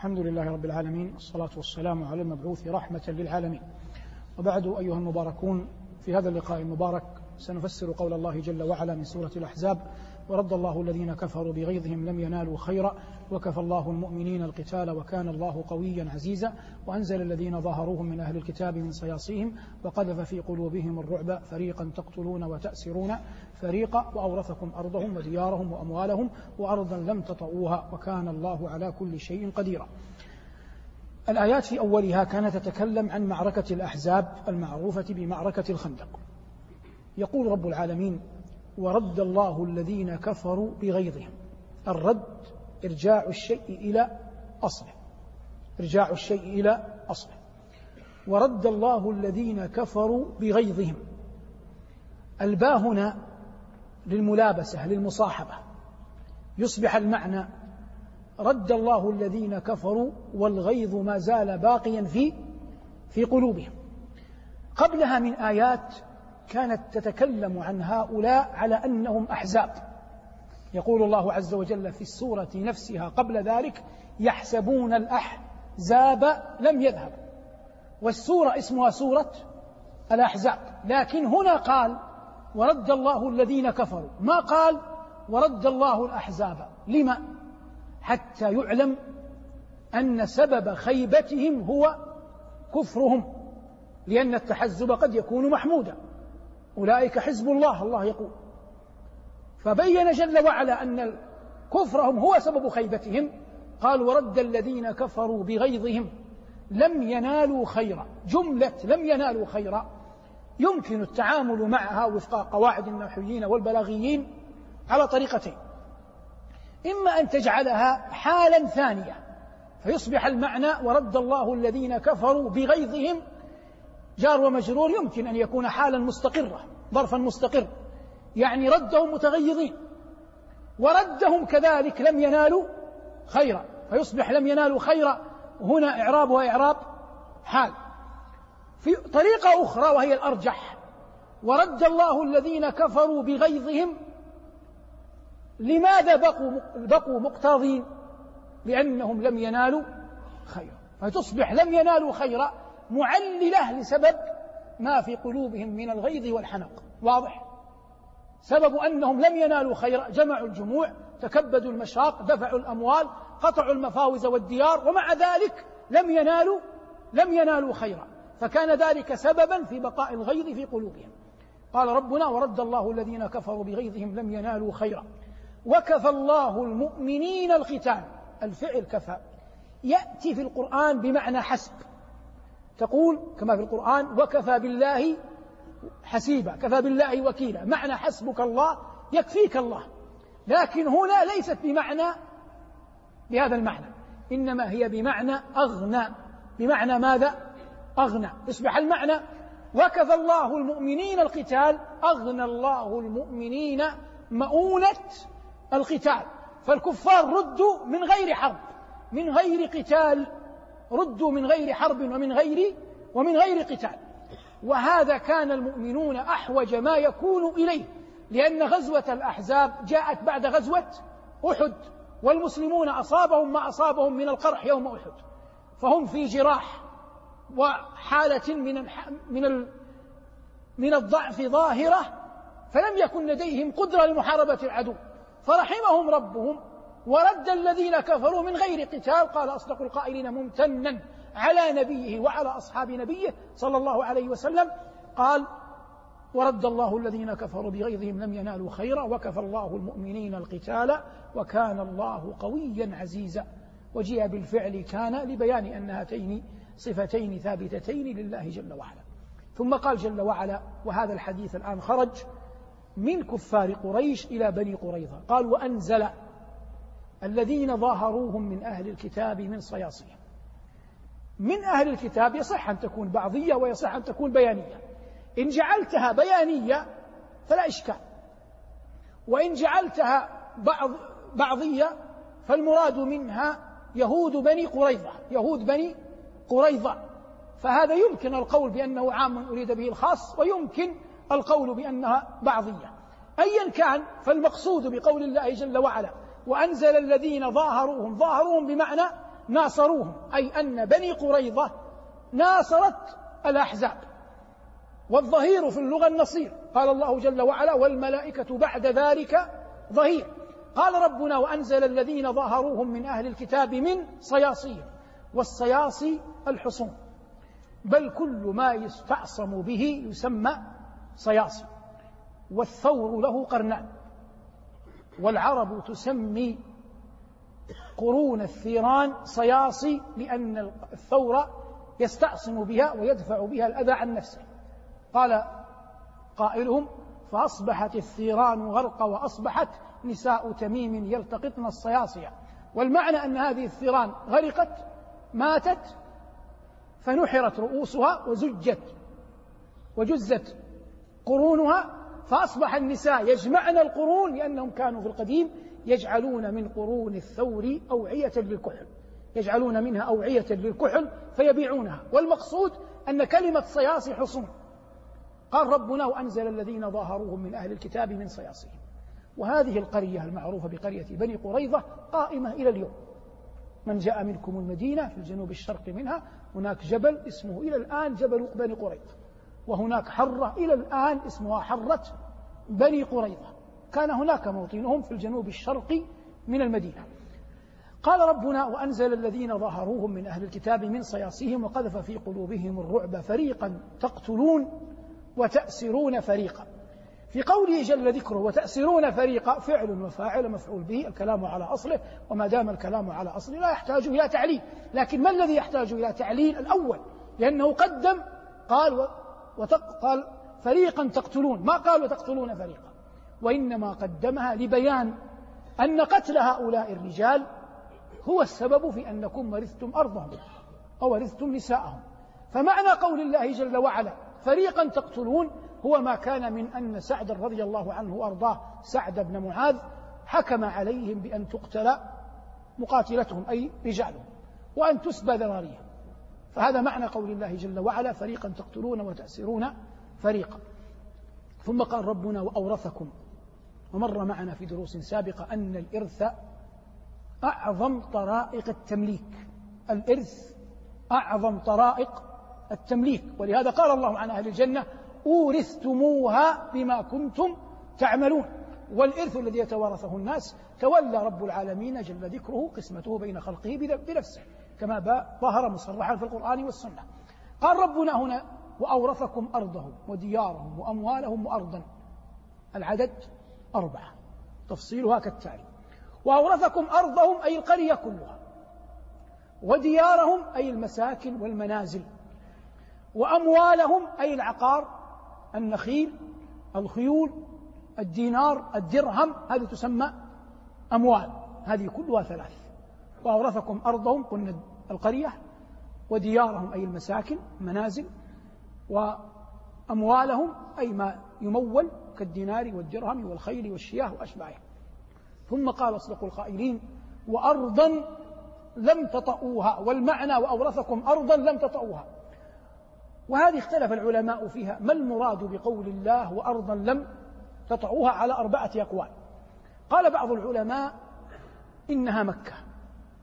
الحمد لله رب العالمين الصلاة والسلام على المبعوث رحمة للعالمين. وبعد أيها المباركون في هذا اللقاء المبارك سنفسر قول الله جل وعلا من سورة الأحزاب ورد الله الذين كفروا بغيظهم لم ينالوا خيرا وكفى الله المؤمنين القتال وكان الله قويا عزيزا وأنزل الذين ظاهروهم من أهل الكتاب من صياصيهم وقذف في قلوبهم الرعب فريقا تقتلون وتأسرون فريقا وأورثكم أرضهم وديارهم وأموالهم وأرضا لم تطئوها وكان الله على كل شيء قديرا. الآيات في أولها كانت تتكلم عن معركة الأحزاب المعروفة بمعركة الخندق. يقول رب العالمين ورد الله الذين كفروا بغيظهم الرد إرجاع الشيء إلى أصله. إرجاع الشيء إلى أصله. ورد الله الذين كفروا بغيظهم. الباء هنا للملابسة للمصاحبة. يصبح المعنى رد الله الذين كفروا والغيظ ما زال باقيا في في قلوبهم. قبلها من آيات كانت تتكلم عن هؤلاء على أنهم أحزاب. يقول الله عز وجل في السورة نفسها قبل ذلك يحسبون الأحزاب لم يذهب. والسورة اسمها سورة الأحزاب. لكن هنا قال ورد الله الذين كفروا. ما قال؟ ورد الله الأحزاب. لما؟ حتى يعلم أن سبب خيبتهم هو كفرهم لأن التحزب قد يكون محمودا. أولئك حزب الله الله يقول. فبين جل وعلا أن كفرهم هو سبب خيبتهم. قال ورد الذين كفروا بغيظهم لم ينالوا خيرا. جملة لم ينالوا خيرا. يمكن التعامل معها وفق قواعد النحويين والبلاغيين على طريقتين. إما أن تجعلها حالا ثانية فيصبح المعنى ورد الله الذين كفروا بغيظهم جار ومجرور يمكن أن يكون حالا مستقرة ظرفا مستقر يعني ردهم متغيظين وردهم كذلك لم ينالوا خيرا. فيصبح لم ينالوا خيرا. هنا إعرابها إعراب حال. في طريقة أخرى وهي الأرجح. ورد الله الذين كفروا بغيظهم لماذا بقوا بقوا مقتاضين؟ لأنهم لم ينالوا خيرا. فتصبح لم ينالوا خيرا معللة لسبب ما في قلوبهم من الغيظ والحنق. واضح؟ سبب أنهم لم ينالوا خيرا جمعوا الجموع تكبدوا المشاق دفعوا الأموال قطعوا المفاوز والديار ومع ذلك لم ينالوا لم ينالوا خيرا. فكان ذلك سببا في بقاء الغيظ في قلوبهم. قال ربنا ورد الله الذين كفروا بغيظهم لم ينالوا خيرا. وكفى الله المؤمنين القتال. الفعل كفى. يأتي في القرآن بمعنى حسب. تقول كما في القرآن وكفى بالله حسيبا كفى بالله وكيلا. معنى حسبك الله يكفيك الله. لكن هنا ليست بمعنى بهذا المعنى. إنما هي بمعنى أغنى. بمعنى ماذا؟ أغنى. يصبح المعنى وكفى الله المؤمنين القتال أغنى الله المؤمنين مؤونة القتال. فالكفار ردوا من غير حرب من غير قتال. ردوا من غير حرب ومن غير ومن غير قتال. وهذا كان المؤمنون أحوج ما يكون إليه لأن غزوة الأحزاب جاءت بعد غزوة أحد والمسلمون أصابهم ما أصابهم من القرح يوم أحد. فهم في جراح وحالة من من من الضعف ظاهرة فلم يكن لديهم قدرة لمحاربة العدو. فرحمهم ربهم ورد الذين كفروا من غير قتال قال أصدق القائلين ممتنا على نبيه وعلى أصحاب نبيه صلى الله عليه وسلم. قال ورد الله الذين كفروا بغيظهم لم ينالوا خيرا وكفى الله المؤمنين القتال وكان الله قويا عزيزا. وجيء بالفعل كان لبيان أن هاتين صفتين ثابتتين لله جل وعلا. ثم قال جل وعلا وهذا الحديث الآن خرج من كفار قريش إلى بني قريظة. قال وأنزل الذين ظاهروهم من أهل الكتاب من صياصيهم. من أهل الكتاب يصح أن تكون بعضية ويصح أن تكون بيانية. إن جعلتها بيانية فلا إشكال. وإن جعلتها بعض بعضية فالمراد منها يهود بني قريظة. يهود بني قريظة. فهذا يمكن القول بأنه عام أريد به الخاص ويمكن القول بأنها بعضية. أيا كان فالمقصود بقول الله جل وعلا وأنزل الذين ظاهروهم ظاهروهم بمعنى ناصروهم أي أن بني قريظة ناصرت الأحزاب. والظهير في اللغة النصير. قال الله جل وعلا والملائكة بعد ذلك ظهير. قال ربنا وأنزل الذين ظاهروهم من أهل الكتاب من صياصيهم والصياصي الحصون. بل كل ما يستعصم به يسمى صياصي والثور له قرنان. والعرب تسمي قرون الثيران صياصي لأن الثور يستعصم بها ويدفع بها الأذى عن نفسه. قال قائلهم فأصبحت الثيران غرق وأصبحت نساء تميم يلتقطن الصياصية. والمعنى أن هذه الثيران غرقت ماتت فنحرت رؤوسها وزجت وجزت قرونها فأصبح النساء يجمعن القرون لأنهم كانوا في القديم يجعلون من قرون الثور أوعية للكحل. يجعلون منها أوعية للكحل فيبيعونها. والمقصود أن كلمة صياصي حصون قال ربنا وأنزل الذين ظاهروهم من أهل الكتاب من صياصيهم وهذه القرية المعروفة بقرية بني قريظة قائمة إلى اليوم. من جاء منكم المدينة في الجنوب الشرقي منها هناك جبل اسمه إلى الآن جبل بني قريظة. وهناك حرة إلى الآن اسمها حرة بني قريظة. كان هناك موطنهم في الجنوب الشرقي من المدينة. قال ربنا وأنزل الذين ظهروهم من أهل الكتاب من صياصيهم وقذف في قلوبهم الرعب فريقا تقتلون وتأسرون فريقا. في قوله جل ذكره وتأسرون فريقا فعل وفاعل مفعول به الكلام على أصله وما دام الكلام على أصله لا يحتاج إلى تعليل. لكن ما الذي يحتاج إلى تعليل الأول؟ لأنه قدم قال وتق قال فريقا تقتلون. ما قال وتقتلون فريقا؟ وإنما قدمها لبيان أن قتل هؤلاء الرجال هو السبب في أنكم ورثتم أرضهم أو ورثتم نساءهم. فمعنى قول الله جل وعلا فريقا تقتلون هو ما كان من أن سعد رضي الله عنه وأرضاه سعد بن معاذ حكم عليهم بأن تقتل مقاتلتهم أي رجالهم وأن تسبى ذراريهم. فهذا معنى قول الله جل وعلا فريقا تقتلون وتأسرون فريقا. ثم قال ربنا وأورثكم. ومر معنا في دروس سابقة أن الإرث أعظم طرائق التمليك. الإرث أعظم طرائق التمليك. ولهذا قال الله عن أهل الجنة أورثتموها بما كنتم تعملون. والإرث الذي يتوارثه الناس تولى رب العالمين جل ذكره قسمته بين خلقه بنفسه. كما ظهر مصرحا في القرآن والسنة. قال ربنا هنا وأورثكم أرضهم وديارهم وأموالهم وأرضا. العدد أربعة. تفصيلها كالتالي. وأورثكم أرضهم أي القرية كلها. وديارهم أي المساكن والمنازل. وأموالهم أي العقار النخيل الخيول الدينار الدرهم هذه تسمى أموال. هذه كلها ثلاث. وأورثكم أرضهم قلنا القرية وديارهم أي المساكن منازل وأموالهم أي ما يمول كالدينار والدرهم والخيل والشياه وأشباهه. ثم قال أصدق القائلين وأرضا لم تطئوها والمعنى وأورثكم أرضا لم تطئوها. وهذه اختلف العلماء فيها ما المراد بقول الله وأرضا لم تطعوها على أربعة أقوال؟ قال بعض العلماء إنها مكة.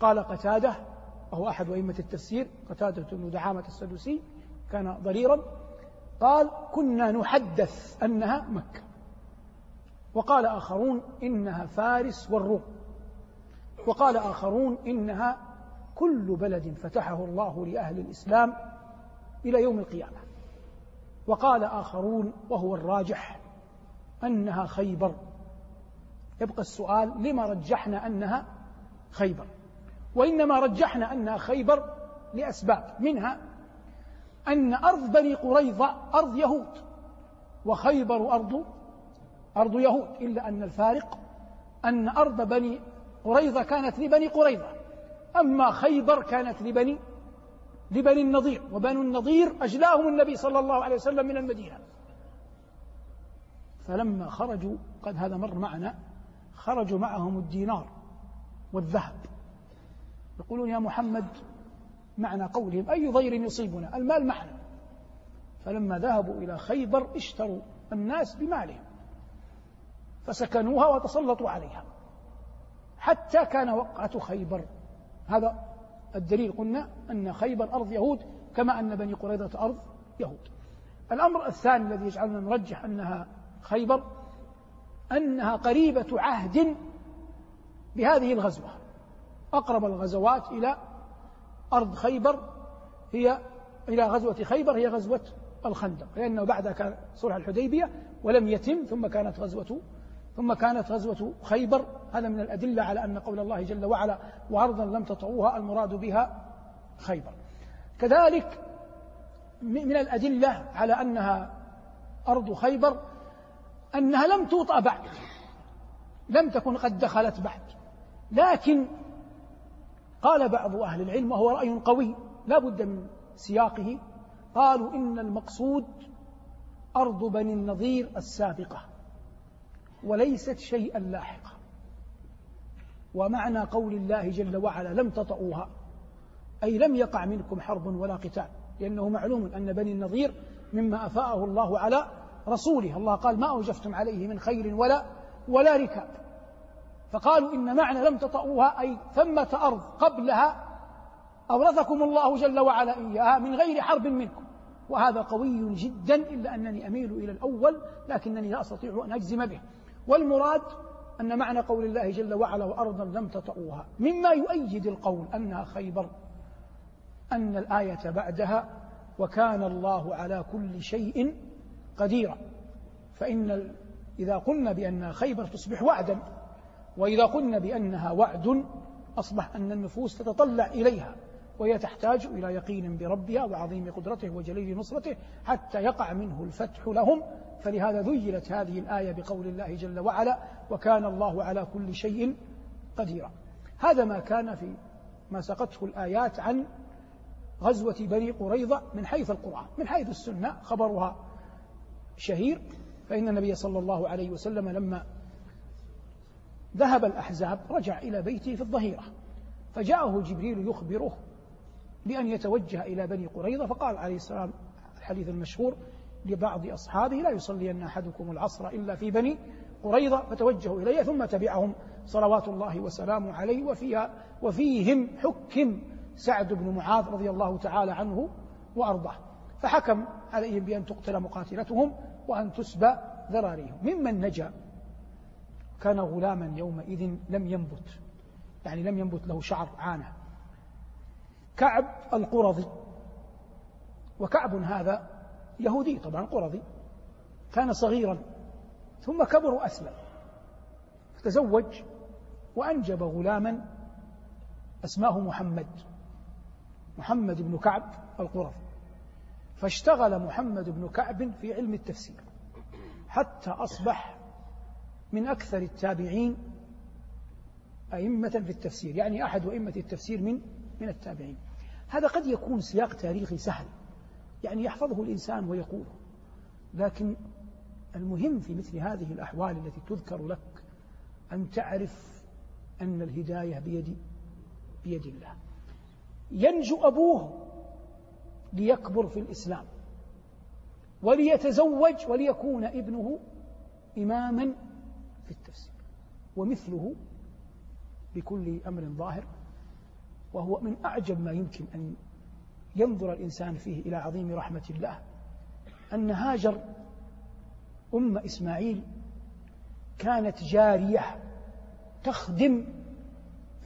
قال قتادة وهو أحد أئمة التفسير قتادة بن دعامة السدوسي كان ضريرا قال كنا نحدث أنها مكة. وقال آخرون إنها فارس والروم. وقال آخرون إنها كل بلد فتحه الله لأهل الإسلام إلى يوم القيامة. وقال آخرون وهو الراجح أنها خيبر. يبقى السؤال لما رجحنا أنها خيبر؟ وإنما رجحنا أنها خيبر لأسباب منها أن أرض بني قريظة أرض يهود وخيبر أرض أرض يهود إلا أن الفارق أن أرض بني قريظة كانت لبني قريظة. أما خيبر كانت لبني لبني النضير وبنو النضير أجلاهم النبي صلى الله عليه وسلم من المدينة. فلما خرجوا قد هذا مر معنا خرجوا معهم الدينار والذهب. يقولون يا محمد معنى قولهم أي ضير يصيبنا؟ المال معنا. فلما ذهبوا إلى خيبر اشتروا الناس بمالهم فسكنوها وتسلطوا عليها. حتى كان وقعة خيبر. هذا الدليل قلنا أن خيبر أرض يهود كما أن بني قريظة أرض يهود. الأمر الثاني الذي يجعلنا نرجح أنها خيبر أنها قريبة عهد بهذه الغزوة. أقرب الغزوات إلى أرض خيبر هي إلى غزوة خيبر هي غزوة الخندق. لأنه بعد كان صلح الحديبية ولم يتم ثم كانت غزوة ثم كانت غزوة خيبر. هذا من الأدلة على أن قول الله جل وعلا وأرضا لم تطعوها المراد بها خيبر. كذلك من الأدلة على أنها أرض خيبر أنها لم توطأ بعد لم تكن قد دخلت بعد. لكن قال بعض أهل العلم وهو رأي قوي لا بد من سياقه. قالوا إن المقصود أرض بني النظير السابقة وليست شيئا لاحقا ومعنى قول الله جل وعلا لم تطئوها أي لم يقع منكم حرب ولا قتال لأنه معلوم أن بني النظير مما أفاءه الله على رسوله. الله قال ما أوجفتم عليه من خير ولا ولا ركاب. فقالوا إن معنى لم تطئوها أي ثمة أرض قبلها أورثكم الله جل وعلا إياها من غير حرب منكم. وهذا قوي جدا إلا أنني أميل إلى الأول لكنني لا أستطيع أن أجزم به. والمراد أن معنى قول الله جل وعلا وأرضا لم تطئوها مما يؤيد القول أنها خيبر أن الآية بعدها وكان الله على كل شيء قديرا. فإن إذا قلنا بأن خيبر تصبح وعدا وإذا قلنا بأنها وعد أصبح أن النفوس تتطلع إليها وهي تحتاج إلى يقين بربها وعظيم قدرته وجليل نصرته حتى يقع منه الفتح لهم. فلهذا ذيلت هذه الآية بقول الله جل وعلا وكان الله على كل شيء قديرا هذا ما كان في ما سقته الآيات عن غزوة بني قريظة من حيث القرآن من حيث السنة خبرها شهير. فإن النبي صلى الله عليه وسلم لما ذهب الأحزاب رجع إلى بيته في الظهيرة. فجاءه جبريل يخبره بأن يتوجه إلى بني قريظة فقال عليه السلام الحديث المشهور لبعض أصحابه لا يصلين أحدكم العصر إلا في بني قريظة. فتوجهوا إليه ثم تبعهم صلوات الله وسلامه عليه وفيها وفيهم حكم سعد بن معاذ رضي الله تعالى عنه وأرضاه. فحكم عليهم بأن تقتل مقاتلتهم وأن تسبى ذراريهم. ممن نجا؟ كان غلاما يومئذ لم ينبت يعني لم ينبت له شعر عانه كعب القرظي وكعب هذا يهودي طبعا قرظي كان صغيرا ثم كبر وأسلم. فتزوج وأنجب غلاما أسماه محمد محمد بن كعب القرظي. فاشتغل محمد بن كعب في علم التفسير حتى أصبح من أكثر التابعين أئمة في التفسير يعني أحد أئمة التفسير من من التابعين. هذا قد يكون سياق تاريخي سهل يعني يحفظه الإنسان ويقوله لكن المهم في مثل هذه الأحوال التي تذكر لك أن تعرف أن الهداية بيد بيد الله. ينجو أبوه ليكبر في الإسلام وليتزوج وليكون ابنه إماما ومثله بكل أمر ظاهر وهو من أعجب ما يمكن أن ينظر الإنسان فيه إلى عظيم رحمة الله أن هاجر أم إسماعيل كانت جارية تخدم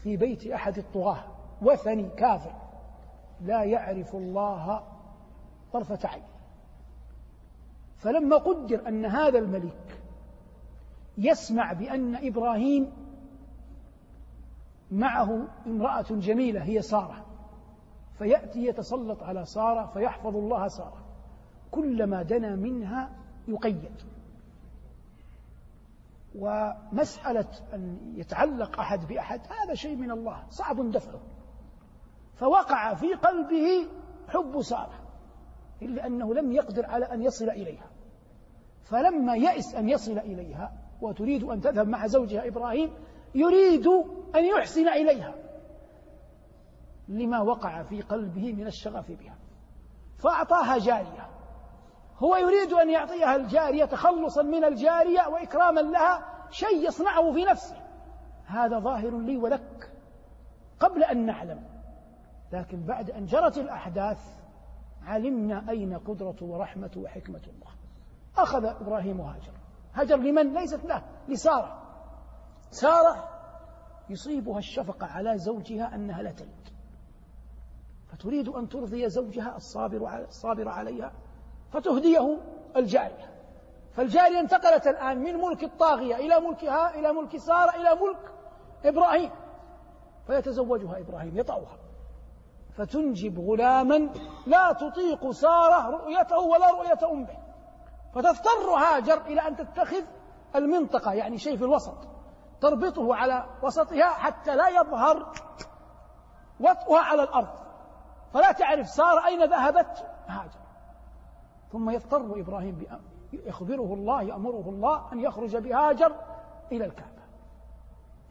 في بيت أحد الطغاة وثني كافر لا يعرف الله طرفة عين. فلما قدر أن هذا الملك يسمع بأن إبراهيم معه امرأة جميلة هي سارة. فيأتي يتسلط على سارة فيحفظ الله سارة. كلما دنا منها يقيد. ومسألة أن يتعلق أحد بأحد هذا شيء من الله صعب دفعه. فوقع في قلبه حب سارة إلا أنه لم يقدر على أن يصل إليها. فلما يئس أن يصل إليها وتريد أن تذهب مع زوجها إبراهيم يريد أن يحسن إليها. لما وقع في قلبه من الشغف بها. فأعطاها جارية. هو يريد أن يعطيها الجارية تخلصا من الجارية وإكراما لها شيء يصنعه في نفسه. هذا ظاهر لي ولك قبل أن نعلم. لكن بعد أن جرت الأحداث علمنا أين قدرة ورحمة وحكمة الله. أخذ إبراهيم هاجر هاجر لمن؟ ليست له لسارة. سارة يصيبها الشفقة على زوجها أنها لا تلد فتريد أن ترضي زوجها الصابر الصابر عليها فتهديه الجارية. فالجارية انتقلت الآن من ملك الطاغية إلى ملكها إلى ملك سارة إلى ملك إبراهيم. فيتزوجها إبراهيم يطأها. فتنجب غلاما لا تطيق سارة رؤيته ولا رؤية أمه. فتضطر هاجر إلى أن تتخذ المنطقة يعني شيء في الوسط. تربطه على وسطها حتى لا يظهر وطئها على الأرض. فلا تعرف سارة أين ذهبت هاجر. ثم يضطر إبراهيم يخبره الله يأمره الله أن يخرج بهاجر إلى الكعبة.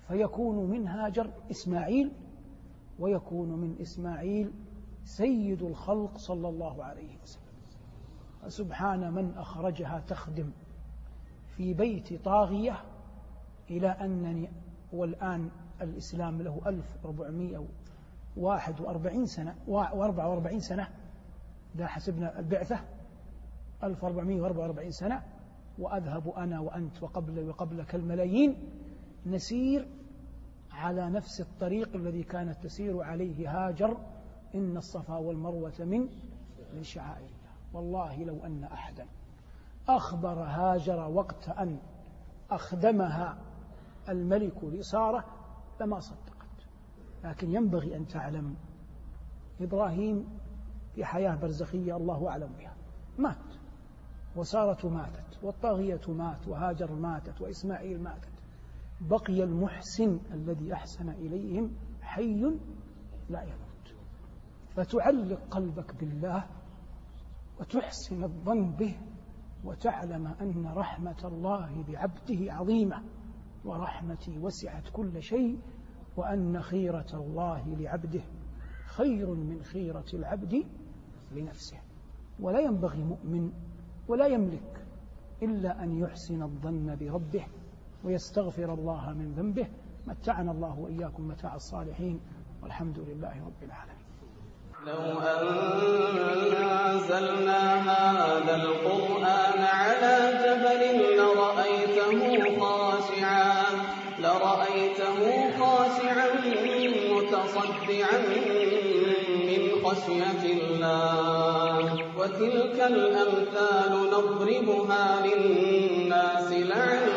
فيكون من هاجر إسماعيل ويكون من إسماعيل سيد الخلق صلى الله عليه وسلم. فسبحان من أخرجها تخدم في بيت طاغية إلى أنني والآن الإسلام له 1441 سنة و44 سنة إذا حسبنا البعثة 1444 سنة وأذهب أنا وأنت وقبل وقبلك الملايين نسير على نفس الطريق الذي كانت تسير عليه هاجر إن الصفا والمروة من من شعائر. والله لو أن أحدا أخبر هاجر وقت أن أخدمها الملك لسارة لما صدقت. لكن ينبغي أن تعلم إبراهيم في حياة برزخية الله أعلم بها. مات وسارة ماتت والطاغية مات وهاجر ماتت وإسماعيل ماتت. بقي المحسن الذي أحسن إليهم حي لا يموت. فتعلق قلبك بالله وتحسن الظن به وتعلم أن رحمة الله بعبده عظيمة ورحمتي وسعت كل شيء وأن خيرة الله لعبده خير من خيرة العبد لنفسه. ولا ينبغي مؤمن ولا يملك إلا أن يحسن الظن بربه ويستغفر الله من ذنبه. متعنا الله وإياكم متاع الصالحين والحمد لله رب العالمين. خشية الله. وتلك الأمثال نضربها للناس يتفكرون